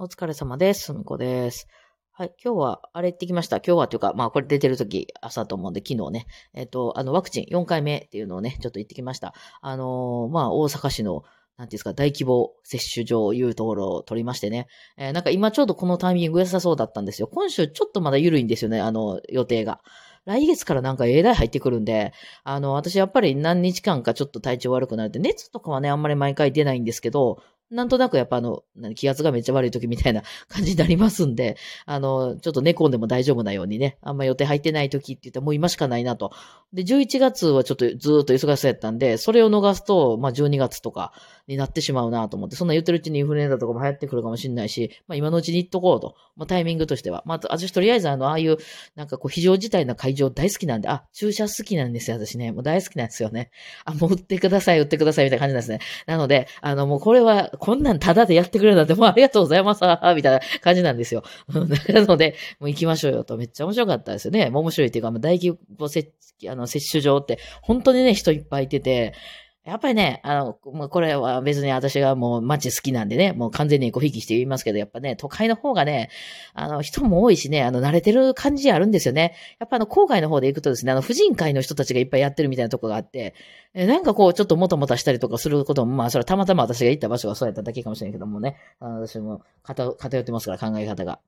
お疲れ様です。すみこです。はい。今日は、あれ行ってきました。今日はというか、まあ、これ出てる時朝と思うんで、昨日ね、えっ、と、あの、ワクチン4回目っていうのをね、ちょっと行ってきました。あのーまあ、大阪市の、なんていうんですか、大規模接種場いうところを取りましてね。えーなんか今ちょうどこのタイミング良さそうだったんですよ。今週ちょっとまだ緩いんですよね、あの、予定が。来月からなんかえらい入ってくるんで、あの、私やっぱり何日間かちょっと体調悪くなるって、熱とかはね、あんまり毎回出ないんですけど、なんとなくやっぱあの、気圧がめっちゃ悪い時みたいな感じになりますんで、あの、ちょっと寝込んでも大丈夫なようにね、あんま予定入ってない時って言ってもう今しかないなと。で、11月はちょっとずっと忙しそうやったんで、それを逃すと、まあ12月とかになってしまうなと思って、そんな言ってるうちにインフルエンザとかも流行ってくるかもしれないし、まあ今のうちに行っとこうと。まあタイミングとしては。まあ私とりあえずあの、ああいう、なんかこう非常事態な会場大好きなんで、あ、注射好きなんですよ、私ね。もう大好きなんですよね。あ、もう打ってください、打ってください、みたいな感じなんですね。なので、あの、もうこれは、こんなんタダでやってくれるなんて、もうありがとうございます、みたいな感じなんですよ。なので、もう行きましょうよと。めっちゃ面白かったですよね。もう面白いっていうか、もう大規模接あの接種場って、本当にね、人いっぱいいてて、やっぱりね、あの、まあ、これは別に私がもう街好きなんでね、もう完全にこう引きして言いますけど、やっぱね、都会の方がね、あの、人も多いしね、あの、慣れてる感じあるんですよね。やっぱあの、郊外の方で行くとですね、あの、婦人会の人たちがいっぱいやってるみたいなとこがあって、えなんかこう、ちょっともたもたしたりとかすることも、まあ、それはたまたま私が行った場所がそうやっただけかもしれないけどもね、あの私も偏ってますから、考え方が。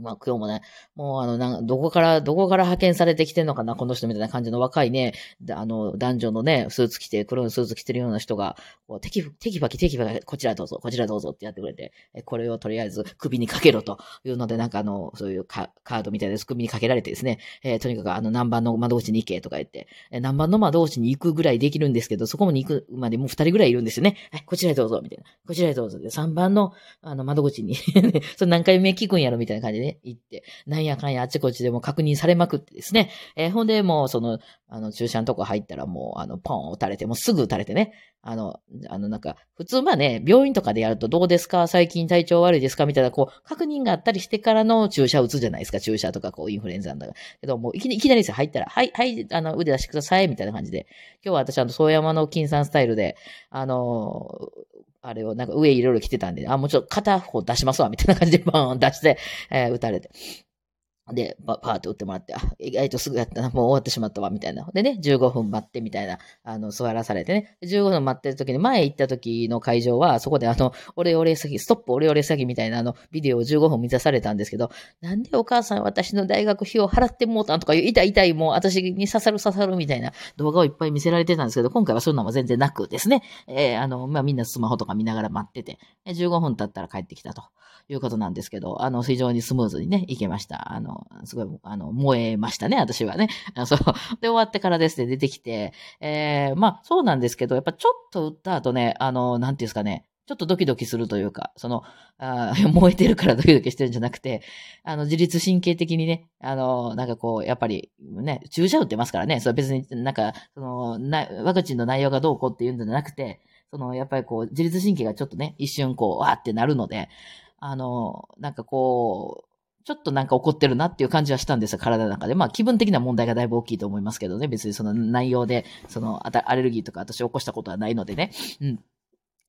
まあ今日もね、もうあの、などこから、どこから派遣されてきてんのかな、この人みたいな感じの若いね、あの、男女のね、スーツ着て、黒いスーツ着てるような人が、こう、テキ、テキパキテキパキ、こちらどうぞ、こちらどうぞってやってくれて、これをとりあえず首にかけろというので、なんかあの、そういうカカードみたいなやつ首にかけられてですね、えーとにかくあの、何番の窓口に行けとか言って、え何番の窓口に行くぐらいできるんですけど、そこに行くまでもう二人ぐらいいるんですよね。はい、こちらへどうぞ、みたいな。こちらへどうぞ。で、3番の、あの、窓口に それ何回目聞くんやろみたいな感じでね、行って、なんやかんやあちこちでも確認されまくってですね。えーほんで、もう、その、あの、注射のとこ入ったらもう、あの、ポン打たれて、もうすぐ打たれてね。あの、あの、なんか、普通まあね、病院とかでやるとどうですか？最近体調悪いですか？みたいな、こう、確認があったりしてからの注射打つじゃないですか？注射とか、こう、インフルエンザなんだから。けど、もういきなり、いきなりですよ。入ったら、はい、はい、あの、腕出してください、みたいな感じで。今日は私、あの、総山の金さんスタイルで、あのあれをなんか上いろいろ着てたんで、あ、もうちょっと片方出しますわ、みたいな感じでバーン出して、えー撃たれて。で、パパーって打ってもらって、あ、意外とすぐやったな、もう終わってしまったわ、みたいな。でね、15分待って、みたいな、あの、座らされてね。15分待ってる時に、前行った時の会場は、そこであの、オレオレ詐欺、ストップオレオレ詐欺みたいなあの、ビデオを15分見さされたんですけど、なんでお母さん私の大学費用払ってもうたんとかいう、痛い痛い、もう私に刺さる刺さるみたいな動画をいっぱい見せられてたんですけど、今回はそういうのも全然なくですね、えーあの、まあ、みんなスマホとか見ながら待ってて、15分経ったら帰ってきたと。いうことなんですけど、あの、非常にスムーズにね、いけました。あの、すごい、あの、燃えましたね、私はね。そう。で、終わってからですね、出てきて、えー、まあ、そうなんですけど、やっぱちょっと打った後ね、あの、なんていうんですかね、ちょっとドキドキするというか、その、あ 燃えてるからドキドキしてるんじゃなくて、あの、自律神経的にね、あの、なんかこう、やっぱりね、注射打ってますからね、それ別になんか、その、な、ワクチンの内容がどうこうっていうんじゃなくて、その、やっぱりこう、自律神経がちょっとね、一瞬こう、わーってなるので、あの、なんかこう、ちょっとなんか怒ってるなっていう感じはしたんですよ、体の中で。まあ気分的な問題がだいぶ大きいと思いますけどね。別にその内容で、そのアレルギーとか私起こしたことはないのでね。うん。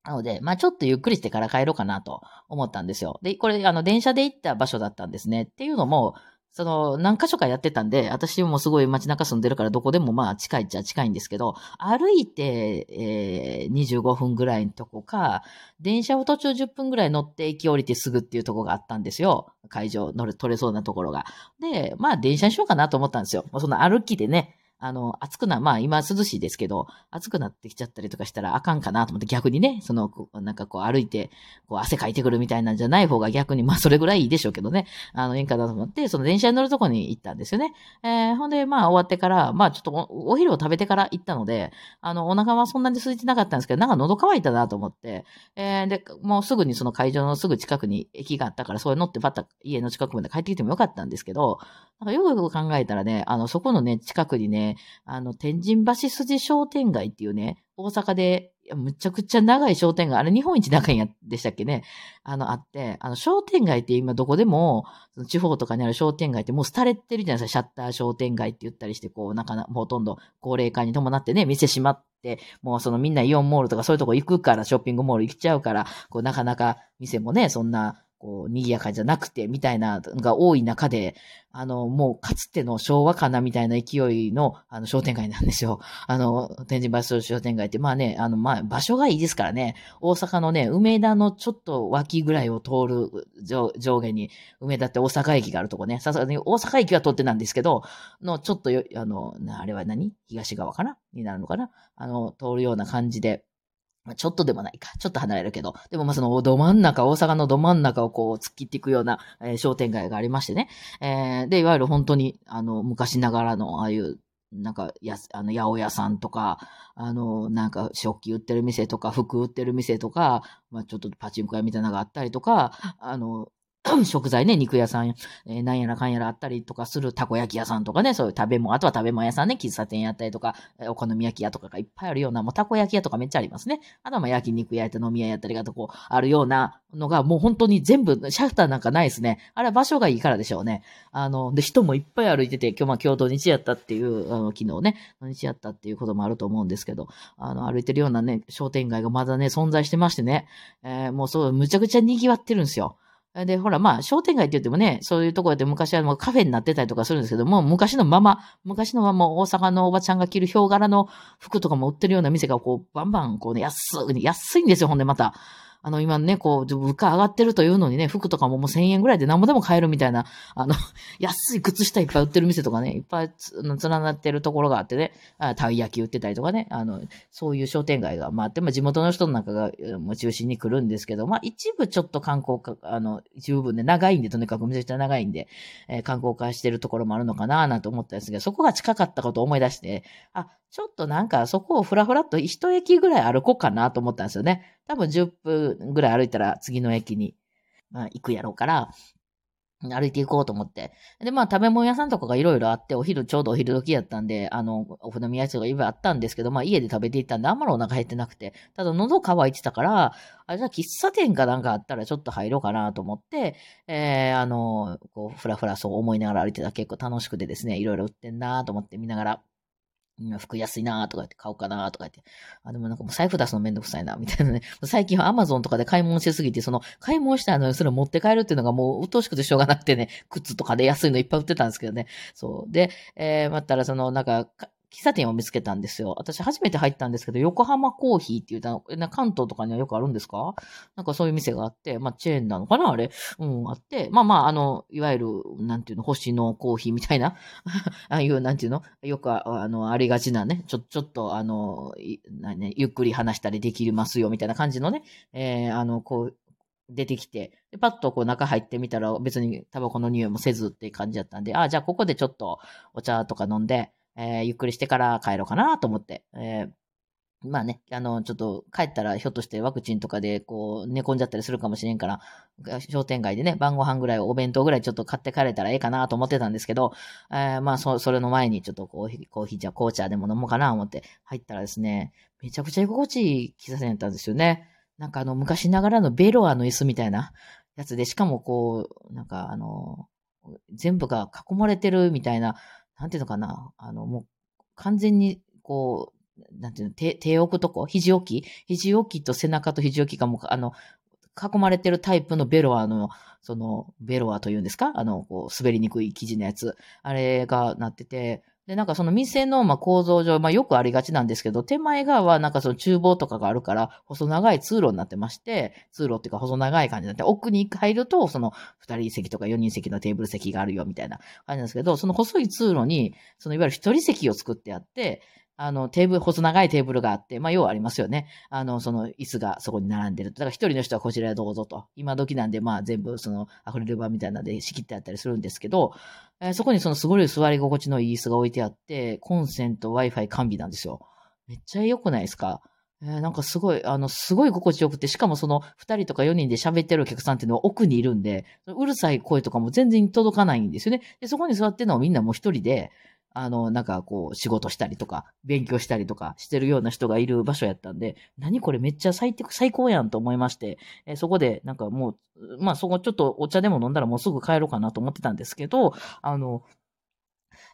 なので、まあちょっとゆっくりしてから帰ろうかなと思ったんですよ。で、これ、あの、電車で行った場所だったんですね。っていうのも、その、何箇所かやってたんで、私もすごい街中住んでるからどこでもまあ近いっちゃ近いんですけど、歩いて、えー、25分ぐらいのとこか、電車を途中10分ぐらい乗って駅降りてすぐっていうとこがあったんですよ。会場乗れ、取れそうなところが。で、まあ電車にしようかなと思ったんですよ。その歩きでね、あの、暑くな、まあ今涼しいですけど、暑くなってきちゃったりとかしたらあかんかなと思って逆にね、その、なんかこう歩いて、こう汗かいてくるみたいなんじゃない方が逆に、まあそれぐらいいいでしょうけどね、あの、いいかなと思って、その電車に乗るとこに行ったんですよね。えー、ほんで、まあ終わってから、まあちょっとお昼を食べてから行ったので、あの、お腹はそんなに空いてなかったんですけど、なんか喉乾いたなと思って、えー、で、もうすぐにその会場のすぐ近くに駅があったから、それ乗ってバッタ家の近くまで帰ってきてもよかったんですけど、なんかよくよく考えたらね、あの、そこのね、近くにね、あの、天神橋筋商店街っていうね、大阪で、むちゃくちゃ長い商店街、あれ日本一長いんやでしたっけね、あの、あって、あの、商店街って今どこでも、その地方とかにある商店街ってもう廃れてるじゃないですか、シャッター商店街って言ったりして、こう、なかなか、ほとんど高齢化に伴ってね、店閉まって、もうそのみんなイオンモールとかそういうとこ行くから、ショッピングモール行っちゃうから、こう、なかなか店もね、そんな、こう、賑やかじゃなくて、みたいなのが多い中で、あの、もう、かつての昭和かなみたいな勢いの、あの、商店街なんですよ。あの、天神橋商店街って、まあね、あの、まあ、場所がいいですからね、大阪のね、梅田のちょっと脇ぐらいを通る上上下に、梅田って大阪駅があるとこね、さすがに大阪駅は通ってなんですけど、の、ちょっとよ、あの、あれは何？東側かな？になるのかな？あの、通るような感じで、まあ、ちょっとでもないか。ちょっと離れるけど。でもまそのど真ん中、大阪のど真ん中をこう突っ切っていくような、えー、商店街がありましてね。えー、で、いわゆる本当に、あの、昔ながらの、ああいう、なんか、や、あの、八百屋さんとか、あの、なんか、食器売ってる店とか、服売ってる店とか、まあ、ちょっとパチンコ屋みたいなのがあったりとか、あの、食材ね、肉屋さん、えー、なんやらかんやらあったりとかするたこ焼き屋さんとかね、そういう食べ物、あとは食べ物屋さんね、喫茶店やったりとか、お好み焼き屋とかがいっぱいあるような、もうたこ焼き屋とかめっちゃありますね。あとはまあ焼肉屋やった飲み屋やったりがとこう、あるようなのが、もう本当に全部、シャッターなんかないですね。あれは場所がいいからでしょうね。あの、で、人もいっぱい歩いてて、今日まあ今日土日やったっていう、あの、昨日ね、土日やったっていうこともあると思うんですけど、あの、歩いてるようなね、商店街がまだね、存在してましてね、えー、もうそう、むちゃくちゃ賑わってるんですよ。で、ほら、まあ、商店街って言ってもね、そういうところで昔はもうカフェになってたりとかするんですけども、昔のまま、昔のまま大阪のおばちゃんが着るヒョウ柄の服とかも売ってるような店がこう、バンバン、こうね、安い、安いんですよ、ほんでまた。あの、今ね、こう、物価上がってるというのにね、服とかももう1000円ぐらいで何もでも買えるみたいな、あの、安い靴下いっぱい売ってる店とかね、いっぱい連なってるところがあってね、たい焼き売ってたりとかね、あの、そういう商店街が、まあ、あって、まあ、地元の人の中が、も中心に来るんですけど、まあ、一部ちょっと観光化、あの、一部分で長いんで、とにかくめちゃくちゃ長いんで、えー、観光化してるところもあるのかな、なんて思ったんですけど、そこが近かったことを思い出して、あ、ちょっとなんかそこをふらふらっと一駅ぐらい歩こうかなと思ったんですよね。多分10分ぐらい歩いたら次の駅に、まあ、行くやろうから、歩いていこうと思って。で、まあ、食べ物屋さんとかがいろいろあって、お昼、ちょうどお昼時やったんで、あの、お好み焼きとかいろいろあったんですけど、まあ、家で食べていったんで、あんまりお腹減ってなくて、ただ喉乾いてたから、あれ、じゃ喫茶店かなんかあったらちょっと入ろうかなと思って、えー、あの、こう、ふらふらそう思いながら歩いてたら結構楽しくてですね、いろいろ売ってんなと思って見ながら、服安いなとか言って買おうかなとか言って。あ、でもなんかもう財布出すのめんどくさいな、みたいなね。最近はアマゾンとかで買い物しすぎて、その買い物したのにそれを持って帰るっていうのがもう鬱陶しくてしょうがなくてね、靴とかで安いのいっぱい売ってたんですけどね。そう。で、えー、まったらそのなんか、喫茶店を見つけたんですよ。私初めて入ったんですけど、横浜コーヒーって言ったら、関東とかにはよくあるんですか？なんかそういう店があって、まあチェーンなのかな？あれ？うん、あって、まあまあ、あの、いわゆる、なんていうの、星のコーヒーみたいな、ああいう、なんていうの、よくあの、ありがちなね、ちょ、ちょっと、あの、ね、ゆっくり話したりできますよ、みたいな感じのね、えー、あの、こう、出てきて、でパッとこう中入ってみたら別にタバコの匂いもせずっていう感じだったんで、ああ、じゃあここでちょっとお茶とか飲んで、えー、ゆっくりしてから帰ろうかなと思って、えーまあね、あの、ちょっと帰ったらひょっとしてワクチンとかでこう寝込んじゃったりするかもしれんから、商店街でね、晩ご飯ぐらいお弁当ぐらいちょっと買って帰れたらええかなと思ってたんですけど、えー、まあそ、それの前にちょっとコーヒー、コーヒーじゃ紅茶でも飲もうかなと思って入ったらですね、めちゃくちゃ居心地いい喫茶店だったんですよね。なんかあの、昔ながらのベロアの椅子みたいなやつで、しかもこう、なんかあの、全部が囲まれてるみたいな、なんていうのかな、あの、もう、完全に、こう、なんていうの、手、手置くとこ？肘置き？肘置きと背中と肘置きがもう、あの、囲まれてるタイプのベロアの、その、ベロアというんですか？あの、こう、滑りにくい生地のやつ。あれがなってて、で、なんかその店の、まあ、構造上、まあ、よくありがちなんですけど、手前側はなんかその厨房とかがあるから、細長い通路になってまして、通路っていうか細長い感じになって、奥に入ると、その二人席とか四人席のテーブル席があるよみたいな感じなんですけど、その細い通路に、そのいわゆる一人席を作ってあって、あの、テーブル、細長いテーブルがあって、まあ、要はありますよね。あの、その椅子がそこに並んでると。だから一人の人はこちらへどうぞと。今時なんで、まあ、全部そのアクリル板みたいなので仕切ってあったりするんですけど、えー、そこにそのすごい座り心地のいい椅子が置いてあって、コンセント、Wi-Fi 完備なんですよ。めっちゃ良くないですか？えー、なんかすごい、あの、すごい心地よくて、しかもその二人とか四人で喋ってるお客さんっていうのは奥にいるんで、うるさい声とかも全然届かないんですよね。で、そこに座ってるのはみんなもう一人で、あの、なんかこう、仕事したりとか、勉強したりとかしてるような人がいる場所やったんで、何これめっちゃ最、最高やんと思いまして、えそこでなんかもう、まあそこちょっとお茶でも飲んだらもうすぐ帰ろうかなと思ってたんですけど、あの、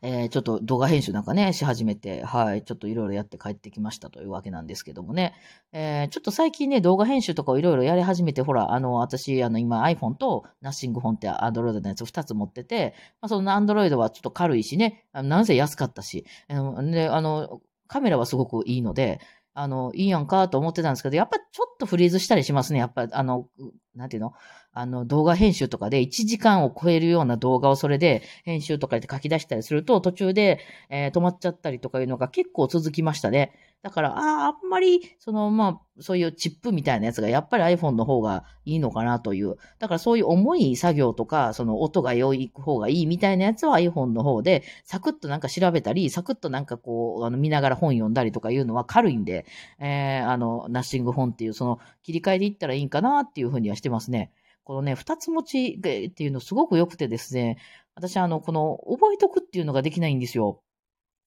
えー、ちょっと動画編集なんかね、し始めて、はい、ちょっといろいろやって帰ってきましたというわけなんですけどもね。えー、ちょっと最近ね、動画編集とかをいろいろやり始めて、ほら、あの、私、あの、今 iPhone と Nothing フォンって Android のやつ2つ持ってて、まあ、その Android はちょっと軽いしね、なんせ安かったし、で、あの、カメラはすごくいいので、あの、いいやんかと思ってたんですけど、やっぱちょっとフリーズしたりしますね。やっぱ、あの、なんていうの？あの、動画編集とかで1時間を超えるような動画をそれで編集とかで書き出したりすると、途中で、えー、止まっちゃったりとかいうのが結構続きましたね。だから、ああ、あんまり、その、まあ、そういうチップみたいなやつがやっぱり iPhone の方がいいのかなという。だからそういう重い作業とか、その音が良い方がいいみたいなやつは iPhone の方で、サクッとなんか調べたり、サクッとなんかこう、あの見ながら本読んだりとかいうのは軽いんで、えー、あの、ナッシング本っていう、その切り替えでいったらいいんかなっていうふうにはしてますね。このね、二つ持ちっていうのすごく良くてですね、私あの、この覚えとくっていうのができないんですよ。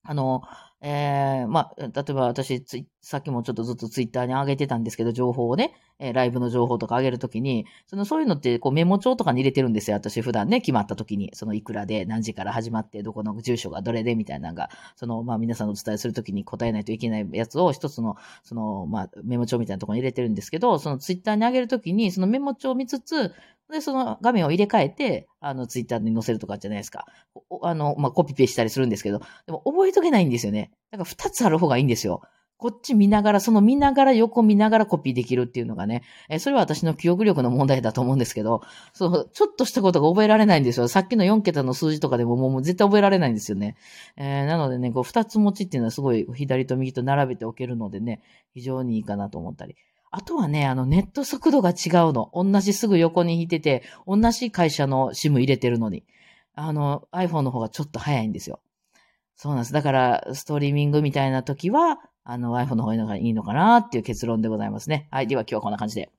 あの、えー、まあ、例えば私、さっきもちょっとずっとツイッターに上げてたんですけど、情報をね、えー、ライブの情報とか上げるときに、その、そういうのって、こう、メモ帳とかに入れてるんですよ。私、普段ね、決まったときに、その、いくらで、何時から始まって、どこの住所がどれで、みたいなのが、その、まあ、皆さんのお伝えするときに答えないといけないやつを、一つの、その、まあ、メモ帳みたいなところに入れてるんですけど、その、ツイッターに上げるときに、そのメモ帳を見つつ、で、その画面を入れ替えて、あの、ツイッターに載せるとかじゃないですか。あの、まあ、コピペしたりするんですけど、でも覚えとけないんですよね。だから二つある方がいいんですよ。こっち見ながら、その見ながら横見ながらコピーできるっていうのがね、えそれは私の記憶力の問題だと思うんですけど、そう、ちょっとしたことが覚えられないんですよ。さっきの4桁の数字とかでももう絶対覚えられないんですよね。えー、なのでね、こう二つ持ちっていうのはすごい左と右と並べておけるのでね、非常にいいかなと思ったり。あとはね、あの、ネット速度が違うの。同じすぐ横に引いてて、同じ会社の SIM 入れてるのに。あの、iPhone の方がちょっと早いんですよ。そうなんです。だから、ストリーミングみたいな時は、あの、iPhone の方がいいのかなっていう結論でございますね。はい。では今日はこんな感じで。